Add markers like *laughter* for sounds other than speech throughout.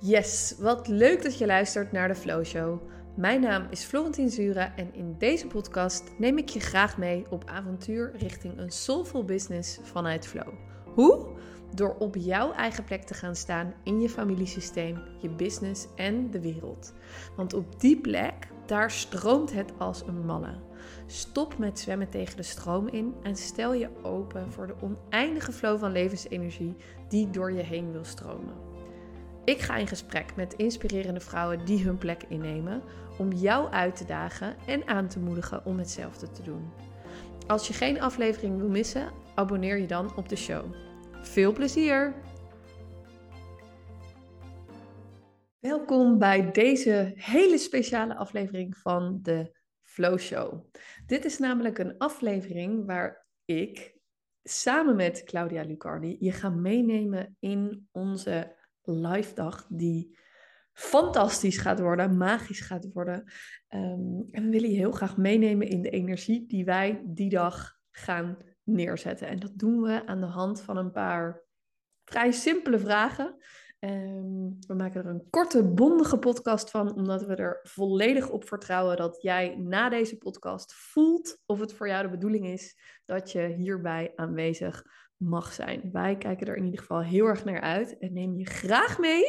Yes, wat leuk dat je luistert naar de Flow Show. Mijn naam is Florentien Zura en in deze podcast neem ik je graag mee op avontuur richting een soulful business vanuit Flow. Hoe? Door op jouw eigen plek te gaan staan in je familiesysteem, je business en de wereld. Want op die plek, daar stroomt het als een malle. Stop met zwemmen tegen de stroom in en stel je open voor de oneindige flow van levensenergie die door je heen wil stromen. Ik ga in gesprek met inspirerende vrouwen die hun plek innemen om jou uit te dagen en aan te moedigen om hetzelfde te doen. Als je geen aflevering wil missen, abonneer je dan op de show. Veel plezier! Welkom bij deze hele speciale aflevering van de Flow Show. Dit is namelijk een aflevering waar ik samen met Claudia Lucardi je ga meenemen in onze live dag die fantastisch gaat worden, magisch gaat worden. Um, en we willen je heel graag meenemen in de energie die wij die dag gaan neerzetten. En dat doen we aan de hand van een paar vrij simpele vragen. Um, we maken er een korte, bondige podcast van, omdat we er volledig op vertrouwen dat jij na deze podcast voelt of het voor jou de bedoeling is dat je hierbij aanwezig mag zijn. Wij kijken er in ieder geval heel erg naar uit en neem je graag mee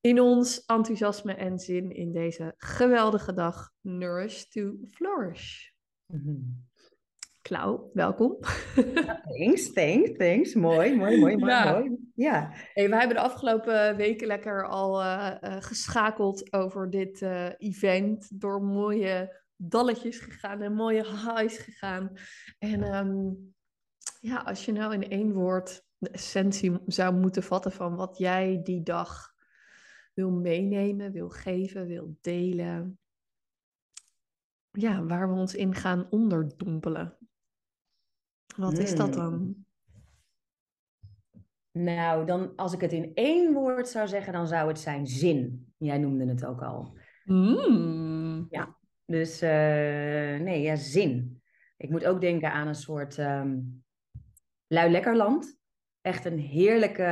in ons enthousiasme en zin in deze geweldige dag. Nourish to Flourish. Mm Klauw, welkom. thanks, thanks, thanks. Mooi, mooi, mooi, ja. mooi. Ja. Hey, we hebben de afgelopen weken lekker al uh, uh, geschakeld over dit uh, event. Door mooie dalletjes gegaan en mooie highs gegaan. En um, ja, als je nou in één woord de essentie zou moeten vatten van wat jij die dag wil meenemen, wil geven, wil delen. Ja, waar we ons in gaan onderdompelen. Wat is dat dan? Hmm. Nou, dan als ik het in één woord zou zeggen, dan zou het zijn zin. Jij noemde het ook al. Mm. Ja, dus uh, nee, ja, zin. Ik moet ook denken aan een soort um, lui lekkerland. Echt een heerlijke,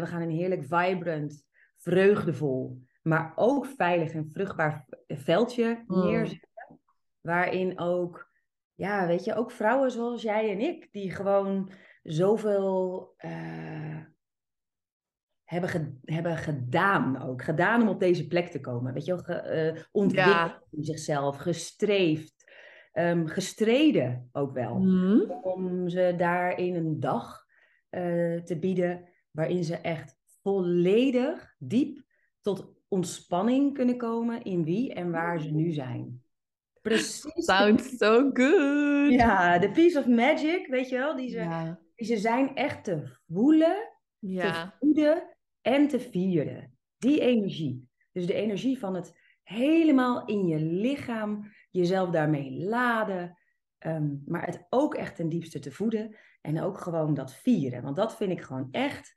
we gaan een heerlijk vibrant, vreugdevol, maar ook veilig en vruchtbaar veldje hmm. neerzetten. Waarin ook, ja, weet je, ook vrouwen zoals jij en ik, die gewoon zoveel uh, hebben, hebben gedaan ook. Gedaan om op deze plek te komen. Weet je wel, ge, uh, ontwikkeld in zichzelf, gestreefd, um, gestreden ook wel. Hmm. Om ze daarin een dag uh, te bieden waarin ze echt volledig diep tot ontspanning kunnen komen in wie en waar ze nu zijn. Precies. Sounds so good. Ja, de piece of magic, weet je wel, die ze, die ze zijn echt te voelen, ja. te voeden en te vieren. Die energie. Dus de energie van het helemaal in je lichaam, jezelf daarmee laden, ehm, maar het ook echt ten diepste te voeden en ook gewoon dat vieren. Want dat vind ik gewoon echt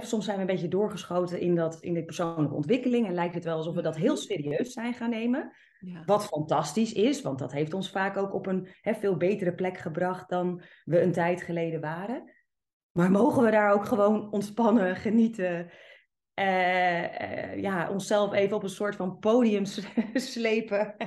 soms zijn we een beetje doorgeschoten in, dat, in de persoonlijke ontwikkeling en lijkt het wel alsof we dat heel mhm. serieus zijn gaan nemen. Ja. Wat fantastisch is, want dat heeft ons vaak ook op een veel betere plek gebracht dan we een tijd geleden waren. Maar mogen we daar ook gewoon ontspannen, genieten, uh, uh, ja, onszelf even op een soort van podium *laughs* slepen. *laughs*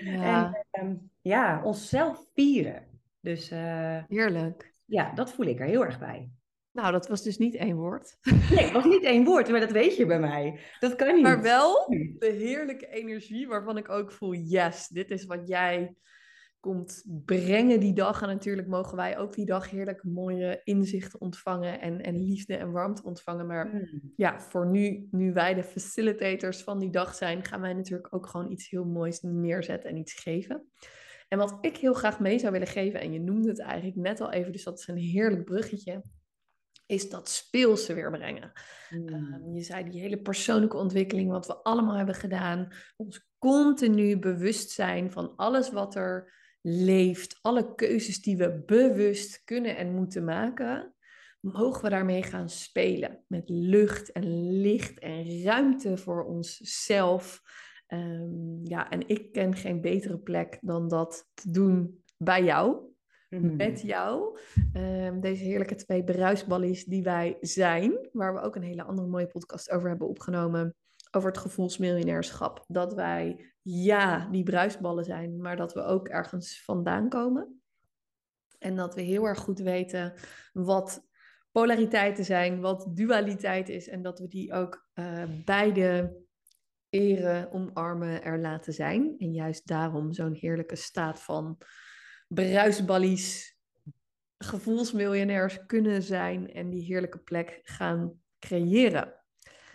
Ja. en ehm, ja, onszelf vieren. Dus uh, Heerlijk. Ja, dat voel ik er heel erg bij. Nou, dat was dus niet één woord. Nee, het was niet *laughs* één woord, maar dat weet je bij mij. Dat kan niet. Maar wel de heerlijke energie waarvan ik ook voel, yes, dit is wat jij komt brengen die dag. En natuurlijk mogen wij ook die dag heerlijk mooie inzichten ontvangen en, en liefde en warmte ontvangen. Maar hmm. ja, voor nu, nu wij de facilitators van die dag zijn, gaan wij natuurlijk ook gewoon iets heel moois neerzetten en iets geven. En wat ik heel graag mee zou willen geven, en je noemde het eigenlijk net al even, dus dat is een heerlijk bruggetje is dat speelse weer brengen. Hmm. Ehm, je zei die hele persoonlijke ontwikkeling, wat we allemaal hebben gedaan. Ons continu bewust zijn van alles wat er leeft. Alle keuzes die we bewust kunnen en moeten maken. Mogen we daarmee gaan spelen. Met lucht en licht en ruimte voor onszelf. Um, ja, en ik ken geen betere plek dan dat te doen bij jou. Mhm. met jou. Um, deze heerlijke twee bruisballies die wij zijn, waar we ook een hele andere mooie podcast over hebben opgenomen. Over het gevoelsmiljonairschap. Dat wij, ja, die bruisballen zijn, maar dat we ook ergens vandaan komen. En dat we heel erg goed weten wat polariteiten zijn, wat dualiteit is. En dat we die ook uh, beide eren, omarmen, er laten zijn. En juist daarom zo'n heerlijke staat van bruisballies, gevoelsmiljonairs kunnen zijn en die heerlijke plek gaan creëren.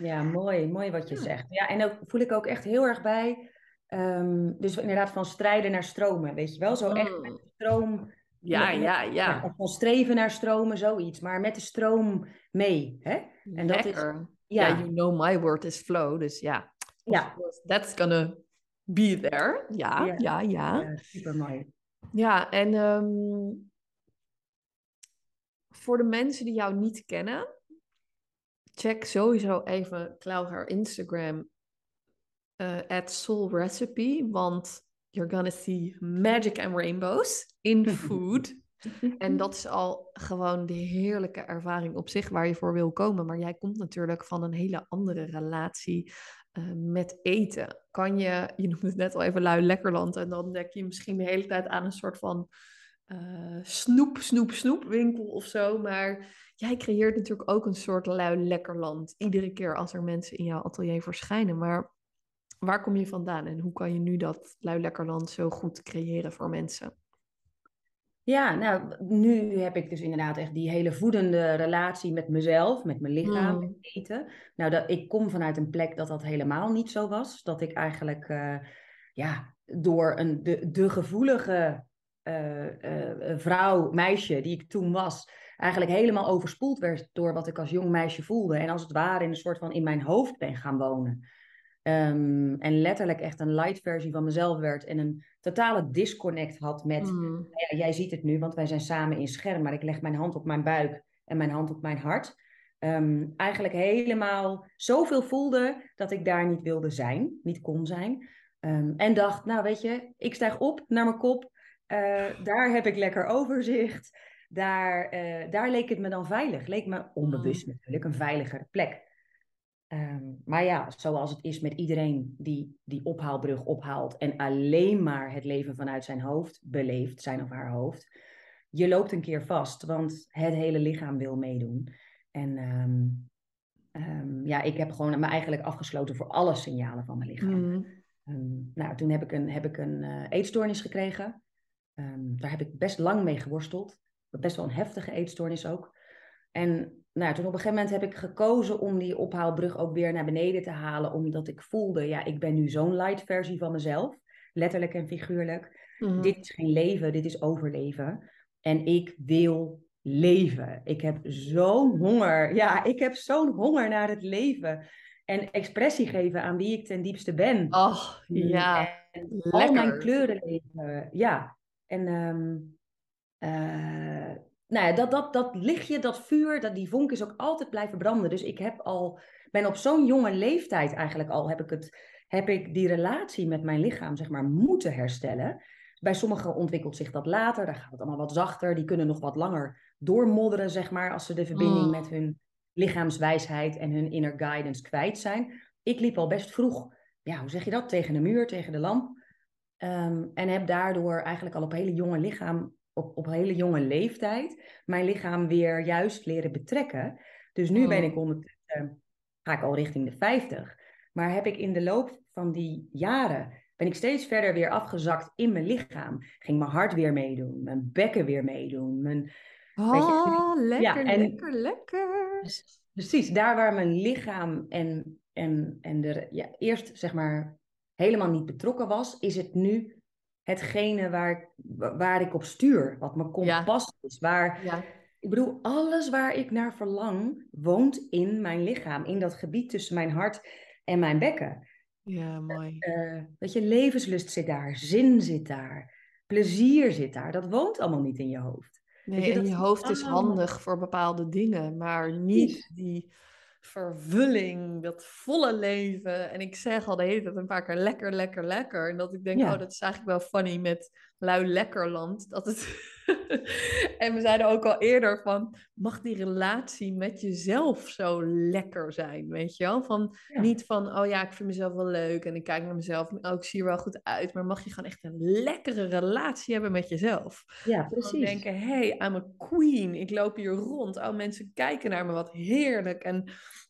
Ja, mooi, mooi wat je zegt. Ja, en ook voel ik ook echt heel erg bij. Ehm, dus inderdaad van strijden naar stromen, weet je wel? Zo echt met de stroom. Ja, ja, ja. ja. Van streven naar stromen, zoiets. Maar met de stroom mee. Hè? En dat is. Ja. you know my word is flow. Dus ja. Ja. That's gonna be there. Ja, ja, ja. ja. super mooi. Ja, en ehm, voor de mensen die jou niet kennen, check sowieso even Klauw haar Instagram uh, at Soul Recipe, want you're gonna see magic and rainbows in *laughs* food. en dat is al gewoon de heerlijke ervaring op zich waar je voor wil komen. Maar jij komt natuurlijk van een hele andere relatie uh, met eten. Kan je, je noemde het net al even lui lekkerland, en dan denk je misschien de hele tijd aan een soort van uh, snoep, snoep, snoep winkel of zo. Maar jij creëert natuurlijk ook een soort lui lekkerland. Iedere keer als er mensen in jouw atelier verschijnen. Maar waar kom je vandaan en hoe kan je nu dat lui lekkerland zo goed creëren voor mensen? Ja, nou, nu heb ik dus inderdaad echt die hele voedende relatie met mezelf, met mijn lichaam, met mm. eten. Nou, dat, ik kom vanuit een plek dat dat helemaal niet zo was. Dat ik eigenlijk, uh, ja, door een, de, de gevoelige uh, vrouw, meisje die ik toen was, eigenlijk helemaal overspoeld werd door wat ik als jong meisje voelde. En als het ware in een soort van in mijn hoofd ben gaan wonen. Um, en letterlijk echt een light versie van mezelf werd. En een totale disconnect had met. Mm. Nou ja, jij ziet het nu, want wij zijn samen in scherm. Maar ik leg mijn hand op mijn buik en mijn hand op mijn hart. Um, eigenlijk helemaal zoveel voelde dat ik daar niet wilde zijn, niet kon zijn. Um, en dacht, nou weet je, ik stijg op naar mijn kop. Uh, daar heb ik lekker overzicht. Daar, uh, daar leek het me dan veilig. Leek me onbewust mm. natuurlijk een veiligere plek. Um, maar ja, zoals het is met iedereen die die ophaalbrug ophaalt en alleen maar het leven vanuit zijn hoofd beleeft, zijn of haar hoofd. Je loopt een keer vast, want het hele lichaam wil meedoen. En um, um, ja, ik heb gewoon me eigenlijk afgesloten voor alle signalen van mijn lichaam. Mm. nou, toen heb ik een, heb ik een uh, eetstoornis gekregen. daar heb ik best lang mee geworsteld. Best wel een heftige eetstoornis ook. En nou, toen op een gegeven moment heb ik gekozen om die ophaalbrug ook weer naar beneden te halen. Omdat ik voelde, ja, ik ben nu zo'n light versie van mezelf. Letterlijk en figuurlijk. Mhm. Dit is geen leven, dit is overleven. En ik wil leven. Ik heb zo'n honger. Ja, ik heb zo'n honger naar het leven. En expressie geven aan wie ik ten diepste ben. Oh, ja. En al mijn kleuren leven. Ja. En um, uh, nou ja, dat, dat, dat lichtje, dat vuur, dat, die vonk is ook altijd blijven branden. Dus ik heb al, ben op zo'n jonge leeftijd eigenlijk al, heb ik, het, heb ik die relatie met mijn lichaam, zeg maar, moeten herstellen. Bij sommigen ontwikkelt zich dat later, daar gaat het allemaal wat zachter. Die kunnen nog wat langer doormodderen, zeg maar, als ze de verbinding mm. met hun lichaamswijsheid en hun inner guidance kwijt zijn. Ik liep al best vroeg, ja, hoe zeg je dat, tegen de muur, tegen de lamp. Um, en heb daardoor eigenlijk al op hele jonge lichaam op, op hele jonge leeftijd mijn lichaam weer juist leren betrekken. Dus nu ben oh. ik ondertussen, ga ik al richting de 50. Maar heb ik in de loop van die jaren, ben ik steeds verder weer afgezakt in mijn lichaam. Ging mijn hart weer meedoen, mijn bekken weer meedoen. Mijn, oh, *laughs* lekker, ja, en, lekker, lekker. Precies, daar waar mijn lichaam en, en, en de, ja, eerst zeg maar helemaal niet betrokken was, is het nu hetgene waar ik, waar ik op stuur, wat mijn kompas is. Waar, ja. Ik bedoel, alles waar ik naar verlang, woont in mijn lichaam, in dat gebied tussen mijn hart en mijn bekken. Ja, mooi. Uh, weet je, levenslust zit daar, zin zit daar, plezier zit daar. Dat woont allemaal niet in je hoofd. Nee, je, en je hoofd is handig voor bepaalde dingen, maar niet die vervulling, dat volle leven. En ik zeg al de hele tijd een paar keer lekker, lekker, lekker. En dat ik denk, oh, dat is eigenlijk wel funny met lui lekkerland. Dat het *laughs* en we zeiden ook al eerder van, mag die relatie met jezelf zo lekker zijn, weet je wel? Van, Niet van, oh ja, ik vind mezelf wel leuk en ik kijk naar mezelf, oh, ik zie er wel goed uit, maar mag je gewoon echt een lekkere relatie hebben met jezelf. Ja, precies. En denken, hey, I'm a queen, ik loop hier rond, oh, mensen kijken naar me, wat heerlijk. En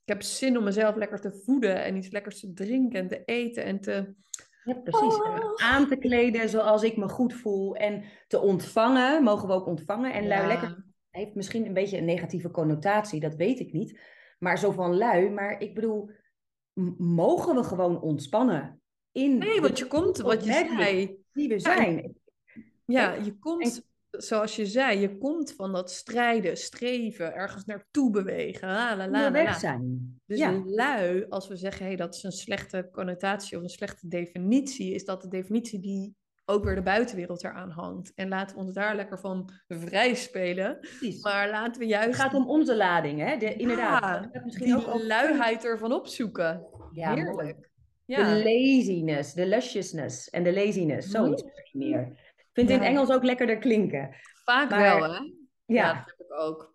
ik heb zin om mezelf lekker te voeden en iets lekkers te drinken en te eten en te ja, precies. Oh. Aan te kleden zoals ik me goed voel. En te ontvangen, mogen we ook ontvangen. En lui lekker heeft misschien een beetje een negatieve connotatie, dat weet ik niet. Maar zo van lui, maar ik bedoel, mogen we gewoon ontspannen? In nee, want je komt, wat je zei. Die we zijn. Ja, je komt zoals je zei, je komt van dat strijden, streven, ergens naartoe bewegen. La, la, la, weg zijn. Dus ja. lui, als we zeggen hey, dat is een slechte connotatie of een slechte definitie, is dat de definitie die ook weer de buitenwereld eraan hangt. En laten we ons daar lekker van vrij spelen. Precies. Maar laten we juist... Het gaat om onze lading, hè? De, inderdaad. misschien die ook luiheid ervan opzoeken. Ja, Heerlijk. Ja. De laziness, de lusciousness en de laziness. Zoiets misschien meer vind in het Engels ook lekkerder klinken. Vaak wel, hè? Ja. dat heb ik ook.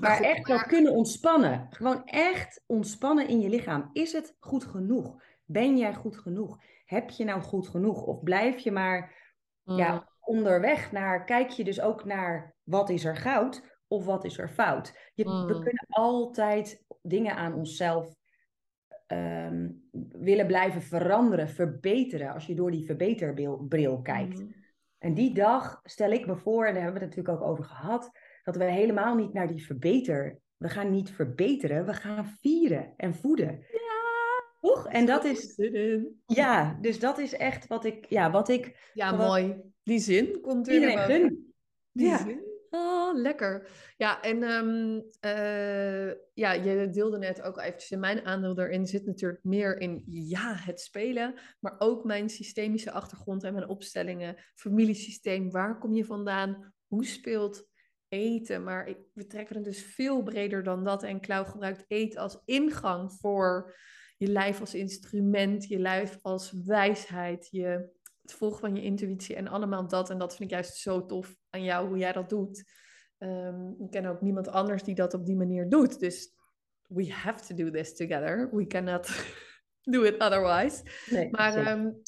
Maar, echt wel kunnen ontspannen. Gewoon echt ontspannen in je lichaam. Is het goed genoeg? Ben jij goed genoeg? Heb je nou goed genoeg? Of blijf je maar ja, mm. onderweg naar, kijk je dus ook naar wat is er goud of wat is er fout? Je, We mm. kunnen altijd dingen aan onszelf ehm, willen blijven veranderen, verbeteren, als je door die verbeterbril kijkt. Mm. En die dag stel ik me voor, en daar hebben we het natuurlijk ook over gehad, dat we helemaal niet naar die verbeter. We gaan niet verbeteren, we gaan vieren en voeden. Ja. Toch? En dat is. Ja, dus dat is echt wat ik. Ja, wat ik. Ja, mooi. Die zin komt weer. Iedereen gun. Die ja. zin. Oh, lekker. Ja, en um, uh, ja, je deelde net ook eventjes in mijn aandeel erin zit natuurlijk meer in ja, het spelen, maar ook mijn systemische achtergrond en mijn opstellingen, familiesysteem, waar kom je vandaan, hoe speelt eten, maar ik, we trekken het dus veel breder dan dat. En Klauw gebruikt eten als ingang voor je lijf als instrument, je lijf als wijsheid, je het volgen van je intuïtie en allemaal dat. En dat vind ik juist zo tof aan jou, hoe jij dat doet. Um, ik ken ook niemand anders die dat op die manier doet. Dus we have to do this together. We cannot *laughs* do it otherwise. Nee, maar um,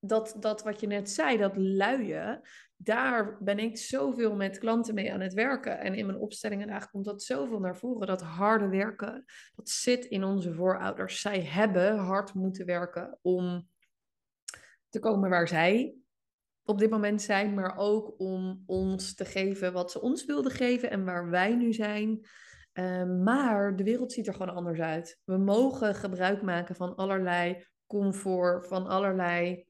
dat, dat wat je net zei, dat luien, daar ben ik zoveel met klanten mee aan het werken. En in mijn opstellingen daar komt dat zoveel naar voren. Dat harde werken, dat zit in onze voorouders. Zij hebben hard moeten werken om te komen waar zij op dit moment zijn, maar ook om ons te geven wat ze ons wilden geven en waar wij nu zijn. Ehm, maar de wereld ziet er gewoon anders uit. We mogen gebruik maken van allerlei comfort, van allerlei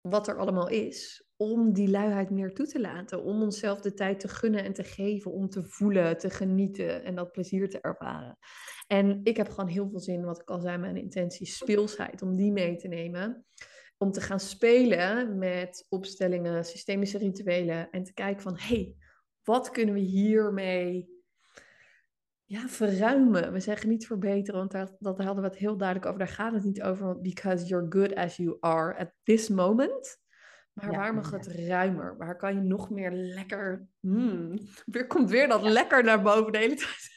wat er allemaal is, om die luiheid meer toe te laten, om onszelf de tijd te gunnen en te geven, om te voelen, te genieten en dat plezier te ervaren. En ik heb gewoon heel veel zin, wat ik al zei, mijn intentie, speelsheid, om die mee te nemen om te gaan spelen met opstellingen, systemische rituelen en te kijken van, hey, wat kunnen we hiermee ja, verruimen? We zeggen niet verbeteren, want daar, dat hadden we het heel duidelijk over. Daar gaat het niet over, because you're good as you are at this moment. Maar waar mag het ruimer? Waar kan je nog meer lekker... Hmm, weer komt weer dat lekker naar boven de hele tijd.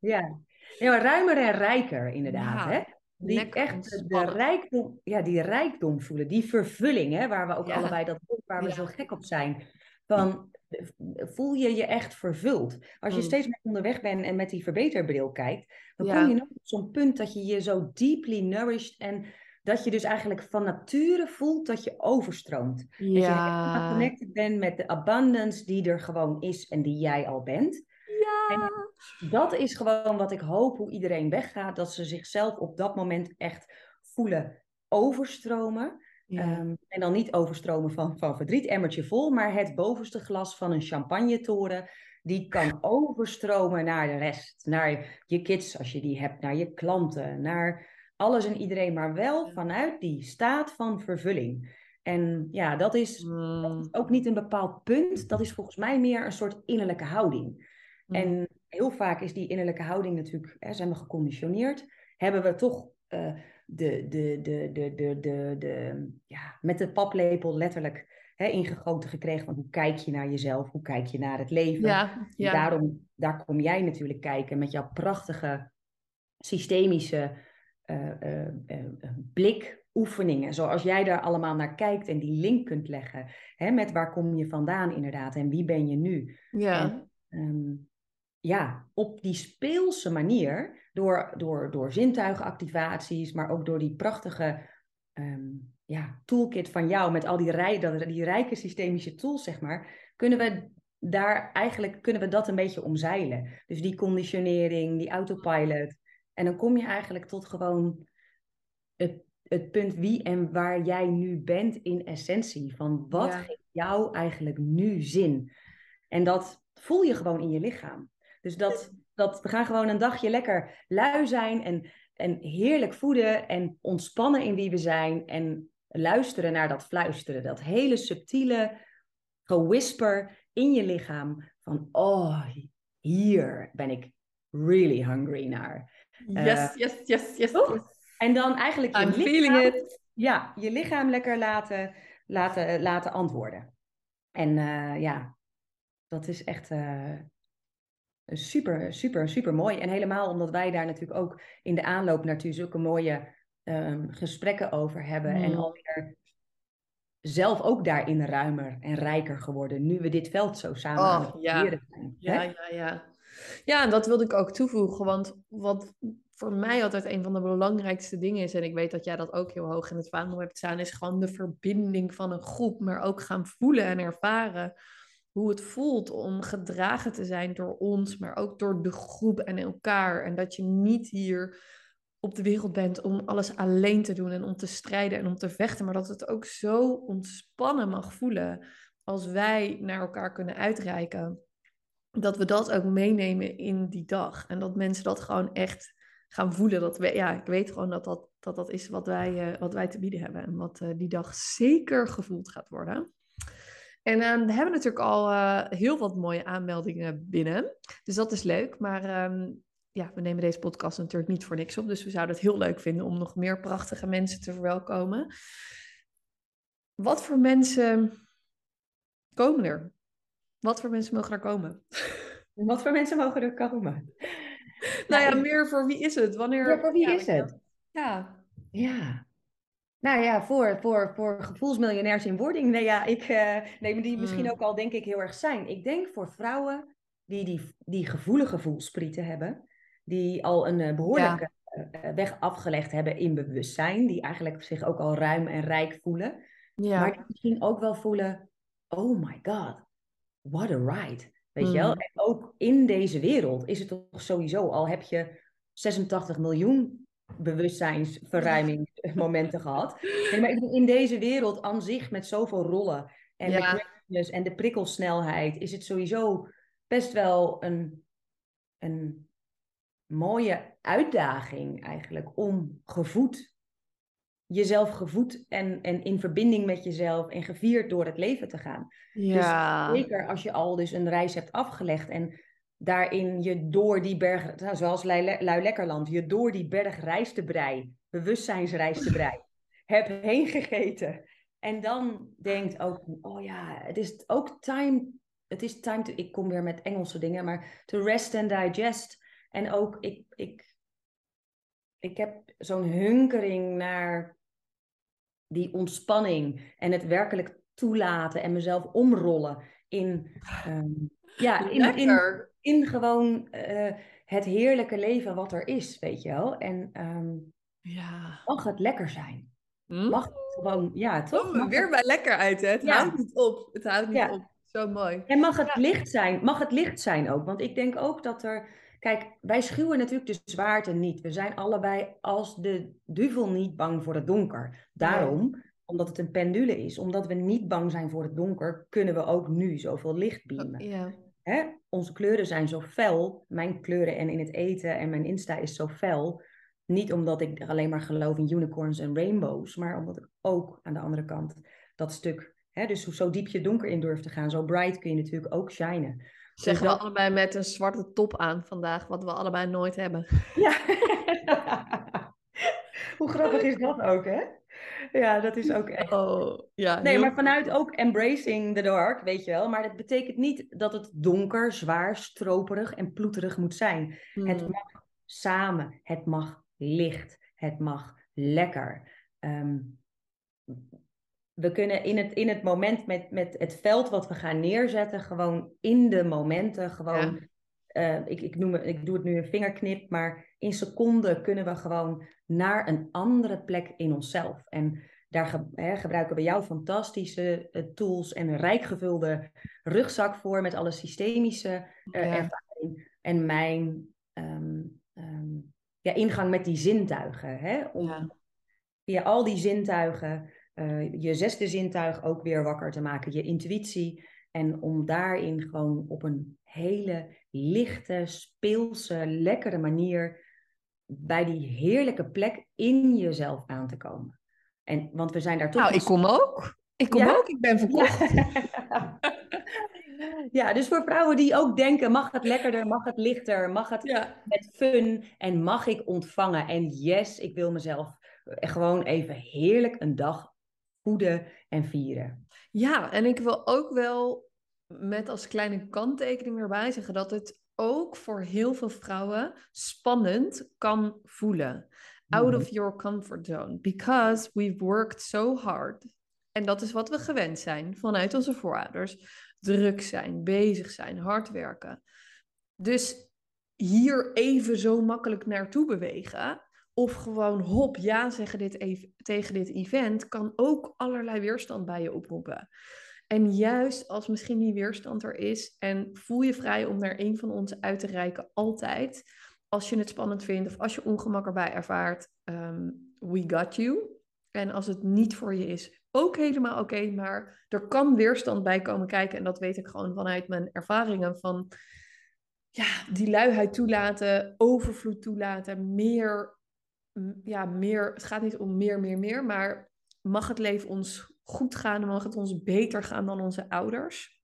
ja. ja, ruimer en rijker inderdaad. Hè? Die echt de rijkdom, ja, die rijkdom voelen, die vervulling, hè, waar we ook allebei dat waar we zo gek op zijn. Van, voel je je echt vervuld? Als je mm. steeds meer onderweg bent en met die verbeterbril kijkt, dan kom je nog op zo'n punt dat je je zo deeply nourished en dat je dus eigenlijk van nature voelt dat je overstroomt. Dat je connected bent met de abundance die er gewoon is en die jij al bent. Ja. dat is gewoon wat ik hoop hoe iedereen weggaat. Dat ze zichzelf op dat moment echt voelen overstromen. Ehm, en dan niet overstromen van, van verdriet, emmertje vol, maar het bovenste glas van een champagnetoren. Die kan *laughs* overstromen naar de rest. Naar je kids als je die hebt, naar je klanten, naar alles en iedereen. Maar wel vanuit die staat van vervulling. En ja, dat is, dat is mm. ook niet een bepaald punt. Dat is volgens mij meer een soort innerlijke houding. En heel vaak is die innerlijke houding natuurlijk, hè, zijn we geconditioneerd, hebben we toch uh, de, de, de, de, de, de, de, ja, met de paplepel letterlijk hè, ingegoten gekregen van hoe kijk je naar jezelf, hoe kijk je naar het leven. Ja, ja. Daarom, daar kom jij natuurlijk kijken met jouw prachtige systemische uh, blikoefeningen. Zoals jij daar allemaal naar kijkt en die link kunt leggen. Hè, met waar kom je vandaan inderdaad en wie ben je nu. Ja. En, ehm, ja, op die speelse manier, door, door, door zintuigenactivaties, maar ook door die prachtige ehm, ja, toolkit van jou met al die, rij, dat, die rijke systemische tools, zeg maar, kunnen we daar eigenlijk kunnen we dat een beetje omzeilen. Dus die conditionering, die autopilot. En dan kom je eigenlijk tot gewoon het, het punt wie en waar jij nu bent in essentie. Van wat Ja. geeft jou eigenlijk nu zin? En dat voel je gewoon in je lichaam. Dus dat, dat we gaan gewoon een dagje lekker lui zijn en, en heerlijk voeden en ontspannen in wie we zijn. En luisteren naar dat fluisteren. Dat hele subtiele gewhisper in je lichaam van oh, hier ben ik really hungry naar. Yes, yes, yes, yes. toch? yes. En dan eigenlijk je I'm lichaam. Ja, je lichaam lekker laten, laten, laten antwoorden. En eh, ja, dat is echt eh, super, super, super mooi. En helemaal omdat wij daar natuurlijk ook in de aanloop naartoe zulke mooie ehm, gesprekken over hebben. En Mm. alweer zelf ook daarin ruimer en rijker geworden. Nu we dit veld zo samen Oh, aan het ja. zijn. Ja, hè? ja, ja. Ja, en dat wilde ik ook toevoegen, want wat voor mij altijd een van de belangrijkste dingen is, en ik weet dat jij dat ook heel hoog in het vaandel hebt staan, is gewoon de verbinding van een groep, maar ook gaan voelen en ervaren hoe het voelt om gedragen te zijn door ons, maar ook door de groep en elkaar. En dat je niet hier op de wereld bent om alles alleen te doen en om te strijden en om te vechten, maar dat het ook zo ontspannen mag voelen als wij naar elkaar kunnen uitreiken dat we dat ook meenemen in die dag. En dat mensen dat gewoon echt gaan voelen. Dat we, ja, ik weet gewoon dat dat, dat, dat is wat wij, eh, wat wij te bieden hebben. En wat eh, die dag zeker gevoeld gaat worden. En eh, we hebben natuurlijk al eh, heel wat mooie aanmeldingen binnen. Dus dat is leuk. Maar ehm, ja, we nemen deze podcast natuurlijk niet voor niks op. Dus we zouden het heel leuk vinden om nog meer prachtige mensen te verwelkomen. Wat voor mensen komen er? Wat voor mensen mogen er komen? *laughs* Wat voor mensen mogen er komen? Nou ja, Nou, meer voor wie is het? Wanneer... Ja, voor wie ja, is het? Ja. Ja. Nou ja, voor, voor, voor gevoelsmiljonairs in wording. Nee, ja, ik, eh, nee, maar die misschien Mm. ook al denk ik heel erg zijn. Ik denk voor vrouwen die die, die gevoelige voelsprieten hebben. Die al een eh, behoorlijke eh, weg afgelegd hebben in bewustzijn. Die eigenlijk zich ook al ruim en rijk voelen. Ja. Maar die misschien ook wel voelen, oh my god, what a ride. Weet je wel? Mm. En ook in deze wereld is het toch sowieso, al heb je 86 miljoen bewustzijnsverruimingsmomenten *laughs* gehad. Nee, maar in deze wereld aan zich met zoveel rollen en Ja. de en de prikkelsnelheid, is het sowieso best wel een, een mooie uitdaging eigenlijk om gevoed, jezelf gevoed en, en in verbinding met jezelf en gevierd door het leven te gaan. Ja. Zeker als je al dus een reis hebt afgelegd en daarin je door die berg, nou, zoals Lui Lui Lekkerland, je door die berg rijstebrei, bewustzijnsrijstebrei, *laughs* hebt heen gegeten. En dan denkt ook, oh ja, het is ook time, het is time to, ik kom weer met Engelse dingen, maar to rest and digest. En ook, ik, ik, ik heb zo'n hunkering naar die ontspanning en het werkelijk toelaten en mezelf omrollen in, ehm, ja, in, in, gewoon eh, het heerlijke leven wat er is, weet je wel. En ehm, Ja. mag het lekker zijn? Hm? Mag het gewoon, ja, toch? Mag weer het- bij lekker uit, hè? Het Ja. houdt niet op. Het houdt niet Ja. op. Zo mooi. En mag het licht zijn? Mag het licht zijn ook? Want ik denk ook dat er. Kijk, wij schuwen natuurlijk de zwaarte niet. We zijn allebei als de duivel niet bang voor het donker. Daarom, omdat het een pendule is, omdat we niet bang zijn voor het donker, kunnen we ook nu zoveel licht beamen. Ja. Hè? Onze kleuren zijn zo fel. Mijn kleuren en in het eten en mijn Insta is zo fel. Niet omdat ik alleen maar geloof in unicorns en rainbows, maar omdat ik ook aan de andere kant dat stuk. Hè, dus hoe zo diep je donker in durft te gaan, zo bright kun je natuurlijk ook shinen. Zeggen we allebei met een zwarte top aan vandaag, wat we allebei nooit hebben. Ja. *laughs* Hoe grappig is dat ook, hè? ja, dat is ook echt. Oh, ja, Nee, heel maar vanuit ook embracing the dark, weet je wel. Maar dat betekent niet dat het donker, zwaar, stroperig en ploeterig moet zijn. Het Hmm. mag samen, het mag licht, het mag lekker. Ehm, we kunnen in het, in het moment met, met het veld wat we gaan neerzetten, gewoon in de momenten, gewoon. eh, ik, ik, noem ik doe het nu een vingerknip, maar in seconden kunnen we gewoon naar een andere plek in onszelf. En daar ge- hè, gebruiken we jouw fantastische eh, tools en een rijk gevulde rugzak voor met alle systemische eh, Ja. ervaring. En mijn ehm, ehm, ja, ingang met die zintuigen. Hè? Om Ja. via al die zintuigen eh, je zesde zintuig ook weer wakker te maken, je intuïtie. En om daarin gewoon op een hele lichte, speelse, lekkere manier bij die heerlijke plek in jezelf aan te komen. En, want we zijn daar toch... Nou, ik kom ook. Ik kom Ja? ook. Ik ben verkocht. Ja. *laughs* ja, dus voor vrouwen die ook denken, mag het lekkerder, mag het lichter, mag het Ja. met fun en mag ik ontvangen. En yes, ik wil mezelf gewoon even heerlijk een dag voeden en vieren. Ja, en ik wil ook wel met als kleine kanttekening erbij zeggen dat het ook voor heel veel vrouwen spannend kan voelen. Out of your comfort zone. Because we've worked so hard. En dat is wat we gewend zijn vanuit onze voorouders. Druk zijn, bezig zijn, hard werken. Dus hier even zo makkelijk naartoe bewegen. Of gewoon hop, ja zeggen dit even, tegen dit event. Kan ook allerlei weerstand bij je oproepen. En juist als misschien die weerstand er is. En voel je vrij om naar een van ons uit te reiken. Altijd. Als je het spannend vindt of als je ongemak erbij ervaart. ehm, we got you. En als het niet voor je is, ook helemaal oké. maar er kan weerstand bij komen kijken. En dat weet ik gewoon vanuit mijn ervaringen van ja, die luiheid toelaten, overvloed toelaten, meer, ja, meer, het gaat niet om meer, meer, meer, maar mag het leven ons goed gaan, mag het ons beter gaan dan onze ouders?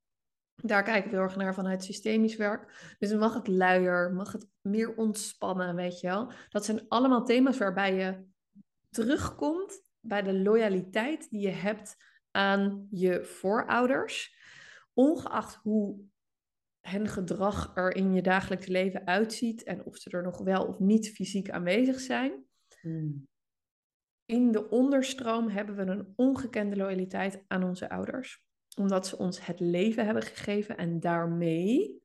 Daar kijken we heel erg naar vanuit systemisch werk. Dus mag het luier, mag het meer ontspannen, weet je wel? Dat zijn allemaal thema's waarbij je terugkomt bij de loyaliteit die je hebt aan je voorouders. Ongeacht hoe hun gedrag er in je dagelijks leven uitziet en of ze er nog wel of niet fysiek aanwezig zijn. Hmm. In de onderstroom hebben we een ongekende loyaliteit aan onze ouders, omdat ze ons het leven hebben gegeven en daarmee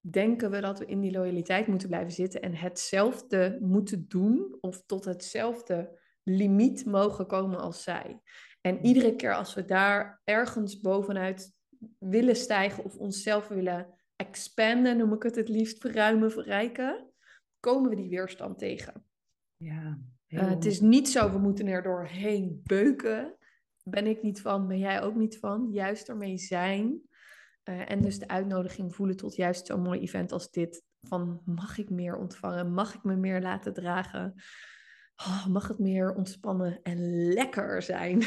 denken we dat we in die loyaliteit moeten blijven zitten en hetzelfde moeten doen of tot hetzelfde limiet mogen komen als zij. En iedere keer als we daar ergens bovenuit willen stijgen of onszelf willen expanden, noem ik het het liefst, verruimen, verrijken, komen we die weerstand tegen. Ja, Uh, heel het is niet zo, we moeten er doorheen beuken. Ben ik niet van, ben jij ook niet van. Juist ermee zijn. Uh, en dus de uitnodiging voelen tot juist zo'n mooi event als dit. Van mag ik meer ontvangen? Mag ik me meer laten dragen? Oh, mag het meer ontspannen en lekker zijn?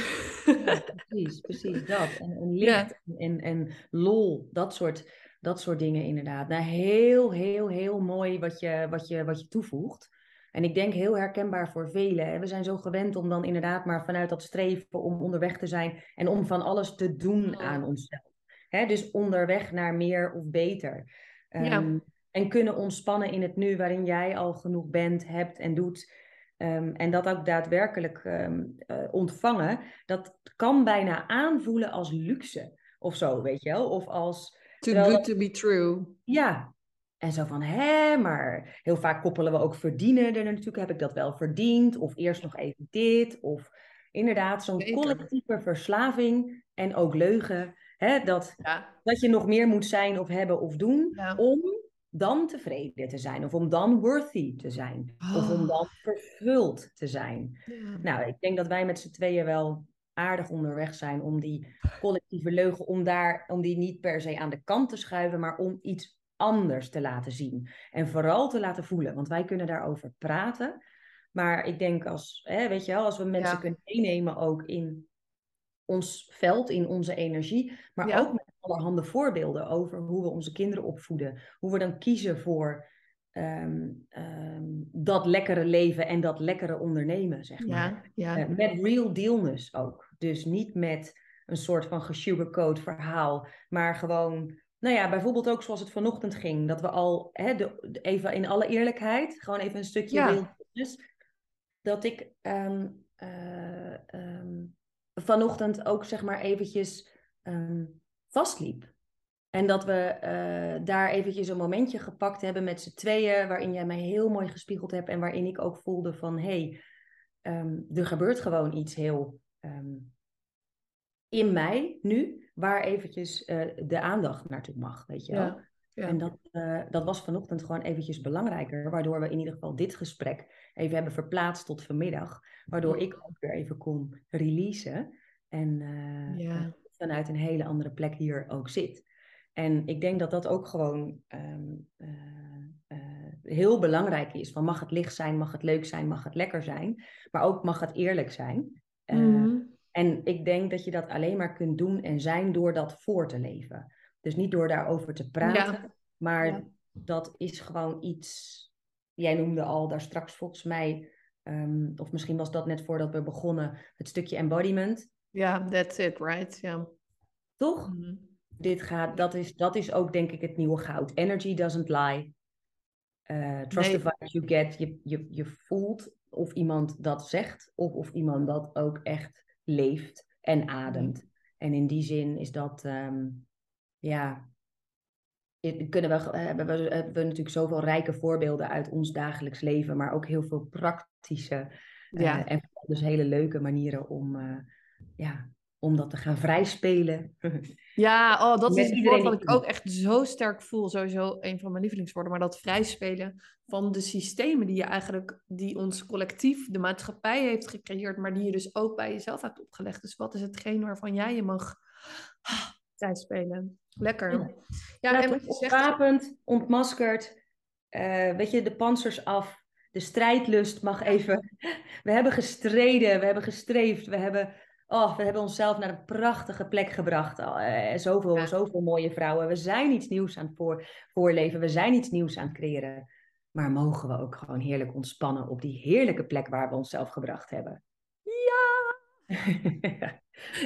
Ja, *laughs* precies, precies dat. En, en licht ja. en, en lol, dat soort, dat soort dingen inderdaad. Nou, heel, heel, heel mooi wat je, wat je, wat je toevoegt. En ik denk heel herkenbaar voor velen. We zijn zo gewend om dan inderdaad maar vanuit dat streven om onderweg te zijn en om van alles te doen aan onszelf. Hè, dus onderweg naar meer of beter. Ja. Um, en kunnen ontspannen in het nu waarin jij al genoeg bent, hebt en doet. Um, en dat ook daadwerkelijk um, uh, ontvangen, dat kan bijna aanvoelen als luxe of zo, weet je wel? Of als. Too terwijl, good to be true. Ja. En zo van, hè, maar heel vaak koppelen we ook verdienen er natuurlijk. Heb ik dat wel verdiend? Of eerst nog even dit? Of inderdaad, zo'n collectieve verslaving en ook leugen. Hè, dat, ja. dat je nog meer moet zijn of hebben of doen ja. om dan tevreden te zijn. Of om dan worthy te zijn. Oh. Of om dan vervuld te zijn. Ja. Nou, ik denk dat wij met z'n tweeën wel aardig onderweg zijn om die collectieve leugen, om, daar, om die niet per se aan de kant te schuiven, maar om iets anders te laten zien. En vooral te laten voelen. Want wij kunnen daarover praten. Maar ik denk als, hè, weet je wel, als we mensen ja. kunnen meenemen ook in ons veld, in onze energie. Maar ja. ook met allerhande voorbeelden over hoe we onze kinderen opvoeden. Hoe we dan kiezen voor ehm, ehm, dat lekkere leven en dat lekkere ondernemen, zeg maar. Ja, ja. Eh, met real dealness ook. Dus niet met een soort van gesugarcoat verhaal, maar gewoon, nou ja, bijvoorbeeld ook zoals het vanochtend ging, dat we al, hè, de, even in alle eerlijkheid, gewoon even een stukje Ja. dat ik ehm, eh, ehm, vanochtend ook zeg maar eventjes ehm, vastliep. En dat we eh, daar eventjes een momentje gepakt hebben met z'n tweeën, waarin jij mij heel mooi gespiegeld hebt en waarin ik ook voelde van, hé, hey, er gebeurt gewoon iets heel in mij nu, waar eventjes eh, de aandacht naartoe mag, weet je wel. Ja, ja. En dat, eh, dat was vanochtend gewoon eventjes belangrijker, waardoor we in ieder geval dit gesprek even hebben verplaatst tot vanmiddag, waardoor ik ook weer even kon releasen en eh, Ja. eh, vanuit een hele andere plek hier ook zit. En ik denk dat dat ook gewoon ehm, eh, eh, heel belangrijk is. Van mag het licht zijn, mag het leuk zijn, mag het lekker zijn, maar ook mag het eerlijk zijn. Mhm. En ik denk dat je dat alleen maar kunt doen en zijn door dat voor te leven. Dus niet door daarover te praten, Ja. maar Ja. dat is gewoon iets. Jij noemde al daar straks volgens mij, ehm, of misschien was dat net voordat we begonnen, het stukje embodiment. Ja, that's it, right? Ja. Toch? Mhm. Dit gaat, dat, is, dat is ook denk ik het nieuwe goud. Energy doesn't lie. Eh, trust Nee. the vibes you get. Je, je, je voelt of iemand dat zegt, of of iemand dat ook echt leeft en ademt. En in die zin is dat, ehm, ja, kunnen we, hebben, we, hebben we natuurlijk zoveel rijke voorbeelden uit ons dagelijks leven, maar ook heel veel praktische eh, Ja. en dus hele leuke manieren om, eh, ja, om dat te gaan vrijspelen. Ja, oh, dat Met is woord wat ik ook echt zo sterk voel. Sowieso een van mijn lievelingswoorden. Maar dat vrijspelen van de systemen die je eigenlijk, die ons collectief, de maatschappij heeft gecreëerd, maar die je dus ook bij jezelf hebt opgelegd. Dus wat is hetgeen waarvan jij je mag vrijspelen? Lekker. Ja. En toch? wat je zegt, Ontwapend, ontmaskerd. eh, weet je, de panzers af. De strijdlust mag even. *laughs* We hebben gestreden, we hebben gestreefd, we hebben, oh, we hebben onszelf naar een prachtige plek gebracht. Eh, zoveel, Ja. zoveel mooie vrouwen. We zijn iets nieuws aan het voor, voorleven, we zijn iets nieuws aan het creëren. Maar mogen we ook gewoon heerlijk ontspannen op die heerlijke plek waar we onszelf gebracht hebben? Ja, *laughs*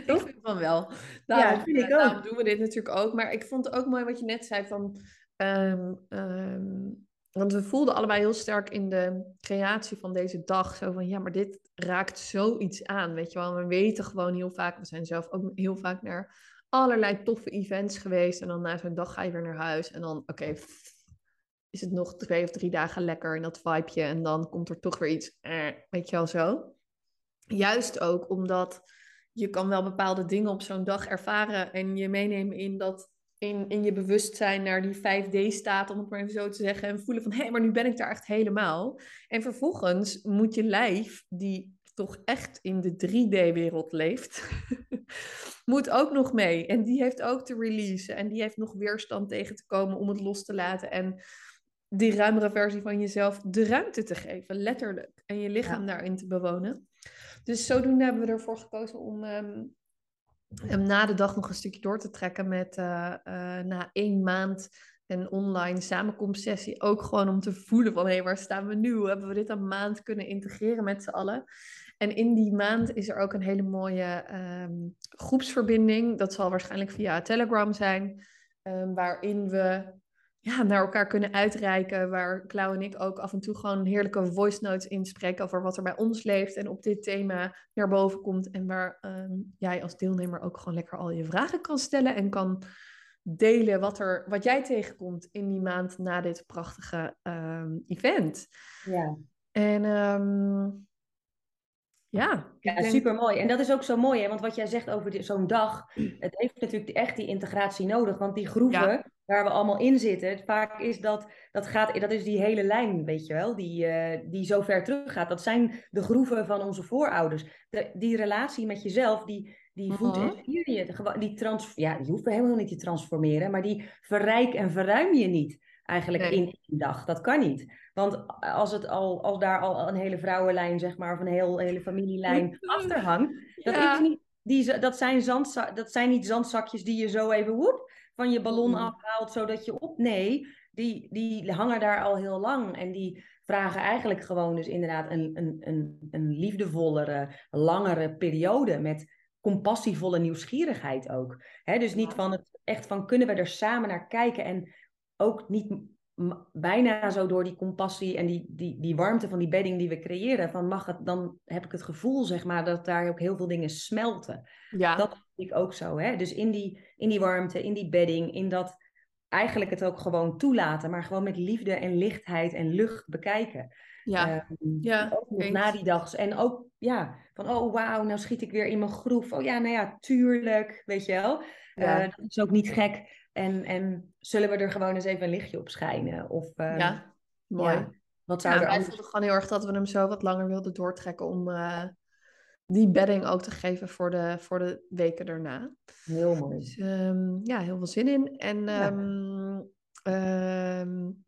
ik vind van wel. Ja, Daarom, vind ik eh, daarom ook. doen we dit natuurlijk ook. Maar ik vond het ook mooi wat je net zei van... ehm, ehm, want we voelden allebei heel sterk in de creatie van deze dag. Zo van, ja, maar dit raakt zoiets aan, weet je wel. We weten gewoon heel vaak... We zijn zelf ook heel vaak naar allerlei toffe events geweest. En dan na zo'n dag ga je weer naar huis. En dan, oké, is het nog twee of drie dagen lekker in dat vibeje. En dan komt er toch weer iets, eh, weet je wel zo. Juist ook omdat je kan wel bepaalde dingen op zo'n dag ervaren en je meenemen in dat in, in je bewustzijn naar die 5D-staat, om het maar even zo te zeggen, en voelen van hé, maar nu ben ik daar echt helemaal. En vervolgens moet je lijf, die toch echt in de 3D-wereld leeft, *laughs* moet ook nog mee. En die heeft ook te releasen en die heeft nog weerstand tegen te komen om het los te laten en die ruimere versie van jezelf de ruimte te geven, letterlijk. En je lichaam daarin te bewonen. Dus zodoende hebben we ervoor gekozen om ehm, hem na de dag nog een stukje door te trekken met eh, eh, na één maand een online samenkomstsessie. Ook gewoon om te voelen van hé, hey, waar staan we nu? Hebben we dit een maand kunnen integreren met z'n allen? En in die maand is er ook een hele mooie ehm, groepsverbinding. Dat zal waarschijnlijk via Telegram zijn. ehm, waarin we ja, naar elkaar kunnen uitreiken. Waar Klauw en ik ook af en toe gewoon heerlijke voice notes inspreken over wat er bij ons leeft en op dit thema naar boven komt. En waar ehm, jij als deelnemer ook gewoon lekker al je vragen kan stellen en kan delen wat, er, wat jij tegenkomt in die maand na dit prachtige ehm, event. Ja. En ehm, ja, ik Ja, denk- super mooi. En dat is ook zo mooi, hè? want wat jij zegt over zo'n dag, het heeft natuurlijk echt die integratie nodig. Want die groeven Ja. Waar we allemaal in zitten, vaak is dat, dat, gaat, dat is die hele lijn, weet je wel, die, eh, die zo ver terug gaat. Dat zijn de groeven van onze voorouders. De, die relatie met jezelf, die, die voedt en Mhm. vier je. Die trans, ja, die hoeft helemaal niet te transformeren, maar die verrijk en verruim je niet eigenlijk Nee. in één dag. Dat kan niet. Want als, het al, als daar al een hele vrouwenlijn, zeg maar, of een heel, hele familielijn achter hangt, dat, Ja. is niet, die, dat, zijn zandza- dat zijn niet zandzakjes die je zo even woep, van je ballon Mm. afhaalt, zodat je op. Nee, die, die hangen daar al heel lang. En die vragen eigenlijk gewoon dus inderdaad een, een, een, een liefdevollere, langere periode met compassievolle nieuwsgierigheid ook. He, dus niet van het echt van kunnen we er samen naar kijken en ook niet bijna zo door die compassie en die, die, die warmte van die bedding die we creëren, van mag het, dan heb ik het gevoel, zeg maar, dat daar ook heel veel dingen smelten. Ja. Dat vind ik ook zo, hè. Dus in die, in die warmte, in die bedding, in dat eigenlijk het ook gewoon toelaten, maar gewoon met liefde en lichtheid en lucht bekijken. Ja, um, ja ook nog na die dag. En ook, ja, van oh wauw, nou schiet ik weer in mijn groef. Oh ja, nou ja, tuurlijk, weet je wel. Ja. Uh, dat is ook niet gek. En, en zullen we er gewoon eens even een lichtje op schijnen? Of, uh, ja, mooi. wat zou ja, er wij anders... voelden gewoon heel erg dat we hem zo wat langer wilden doortrekken om uh, die bedding ook te geven voor de, voor de weken daarna. Heel mooi. Dus um, ja, heel veel zin in. En ja. Um,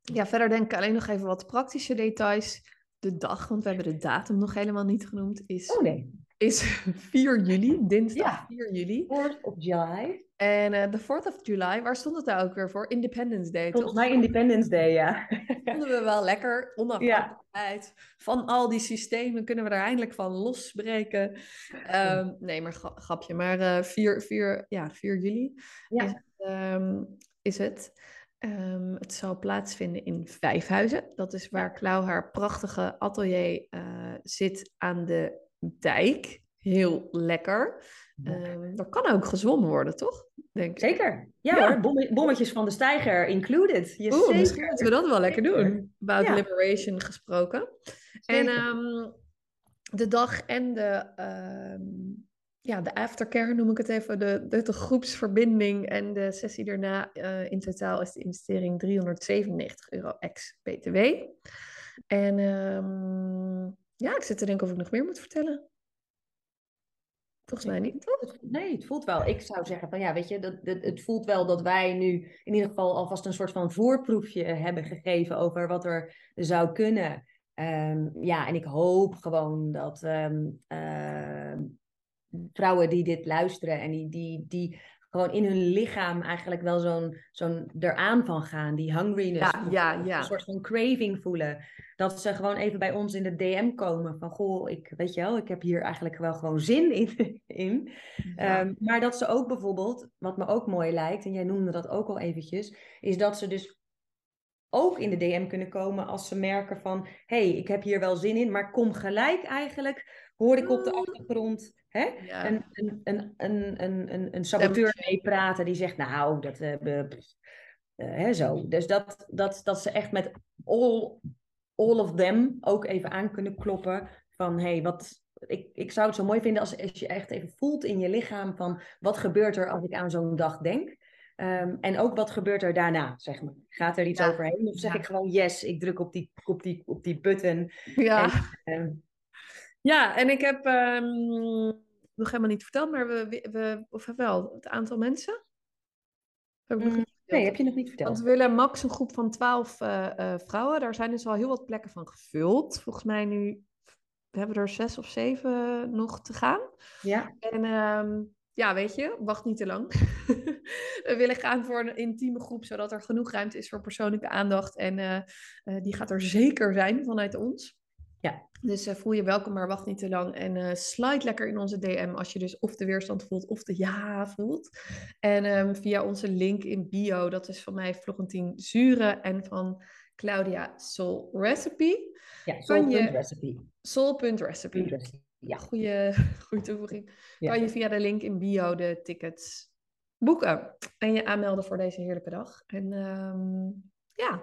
ja, verder denk ik alleen nog even wat praktische details. De dag, want we hebben de datum nog helemaal niet genoemd, is, oh, nee. Is *laughs* 4 juli, dinsdag ja. 4 juli. 4th of July. En uh, de 4th of July, waar stond het daar ook weer voor? Independence Day. Volgens mij Independence Day, ja. *laughs* Vonden we wel lekker, onafhankelijkheid. Ja. Van al die systemen kunnen we er eindelijk van losbreken. Um, nee, maar grapje. Maar uh, 4, 4, ja, 4 juli ja. Is, um, is het. Um, het zal plaatsvinden in Vijfhuizen. Dat is waar Klauw haar prachtige atelier uh, zit aan de dijk. Heel lekker. Um, er kan ook gezwommen worden, toch? Denk Zeker. Ja, ja. hoor, bommetjes van de stijger included. Yes, Oeh, misschien moeten we dat wel lekker doen. About ja. liberation gesproken. Zeker. En um, de dag en de, um, ja, de aftercare noem ik het even, de, de, de groepsverbinding en de sessie daarna. Uh, in totaal is de investering 397 euro ex-BTW. En ja, ik zit te denken of ik nog meer moet vertellen. Volgens mij niet, toch? Nee, het voelt wel. Ik zou zeggen van ja, weet je, dat, het voelt wel dat wij nu in ieder geval alvast een soort van voorproefje hebben gegeven over wat er zou kunnen. Um, ja, en ik hoop gewoon dat um, uh, vrouwen die dit luisteren en die, die, die gewoon in hun lichaam eigenlijk wel zo'n zo'n eraan van gaan. Die hungriness. Ja, ja, ja. Een soort van craving voelen. Dat ze gewoon even bij ons in de DM komen. Van goh, ik weet je wel, ik heb hier eigenlijk wel gewoon zin in. *laughs* in. Ja. Um, maar dat ze ook bijvoorbeeld, wat me ook mooi lijkt, en jij noemde dat ook al eventjes, is dat ze dus ook in de DM kunnen komen als ze merken van, hey, ik heb hier wel zin in, maar kom gelijk eigenlijk. Hoor ik op de achtergrond Hè? Ja. Een, een, een, een, een, een saboteur mee praten die zegt, nou, dat hebben uh, hè, zo. Dus dat, dat, dat ze echt met all, all of them ook even aan kunnen kloppen van, hé, hey, wat... Ik, ik zou het zo mooi vinden als, als je echt even voelt in je lichaam van wat gebeurt er als ik aan zo'n dag denk. Um, en ook wat gebeurt er daarna, zeg maar. Gaat er iets ja. overheen? Of zeg ja. ik gewoon yes, ik druk op die, op die, op die button. Ja. En, um... ja, en ik heb um, nog helemaal niet verteld, maar we, we of wel, het aantal mensen. Heb mm, nee, heb je nog niet verteld. Want we willen max een groep van twaalf uh, uh, vrouwen. Daar zijn dus al heel wat plekken van gevuld. Volgens mij nu we hebben er zes of zeven nog te gaan. Ja. En um, ja, weet je, wacht niet te lang. *laughs* we willen gaan voor een intieme groep, zodat er genoeg ruimte is voor persoonlijke aandacht. En uh, die gaat er zeker zijn vanuit ons. Ja. Dus uh, voel je welkom, maar wacht niet te lang. En uh, slide lekker in onze DM als je dus of de weerstand voelt of de ja voelt. En um, via onze link in bio, dat is van mij Florentine Zure en van Claudia Soul Recipe. Ja, Soul.recipe. Soul.recipe. Ja. Goeie, goede toevoeging. Ja. Kan je via de link in bio de tickets boeken en je aanmelden voor deze heerlijke dag. En um, ja,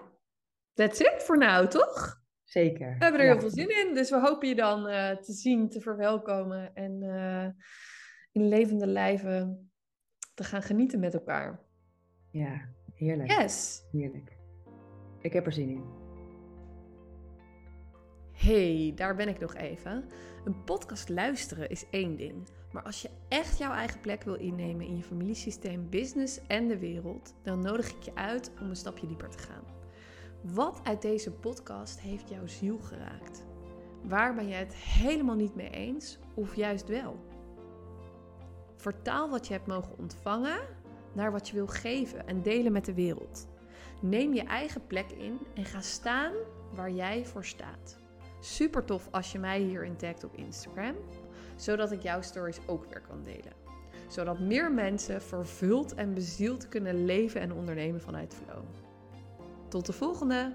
that's it voor nu, toch? Zeker. We hebben er heel veel zin in. Dus we hopen je dan uh, te zien, te verwelkomen en uh, in levende lijven te gaan genieten met elkaar. Ja, heerlijk. Yes. Heerlijk. Ik heb er zin in. Hey, daar ben ik nog even. Een podcast luisteren is één ding. Maar als je echt jouw eigen plek wil innemen in je familiesysteem, business en de wereld, dan nodig ik je uit om een stapje dieper te gaan. Wat uit deze podcast heeft jouw ziel geraakt? Waar ben je het helemaal niet mee eens of juist wel? Vertaal wat je hebt mogen ontvangen naar wat je wil geven en delen met de wereld. Neem je eigen plek in en ga staan waar jij voor staat. Super tof als je mij hierin tagt op Instagram, zodat ik jouw stories ook weer kan delen. Zodat meer mensen vervuld en bezield kunnen leven en ondernemen vanuit flow. Tot de volgende!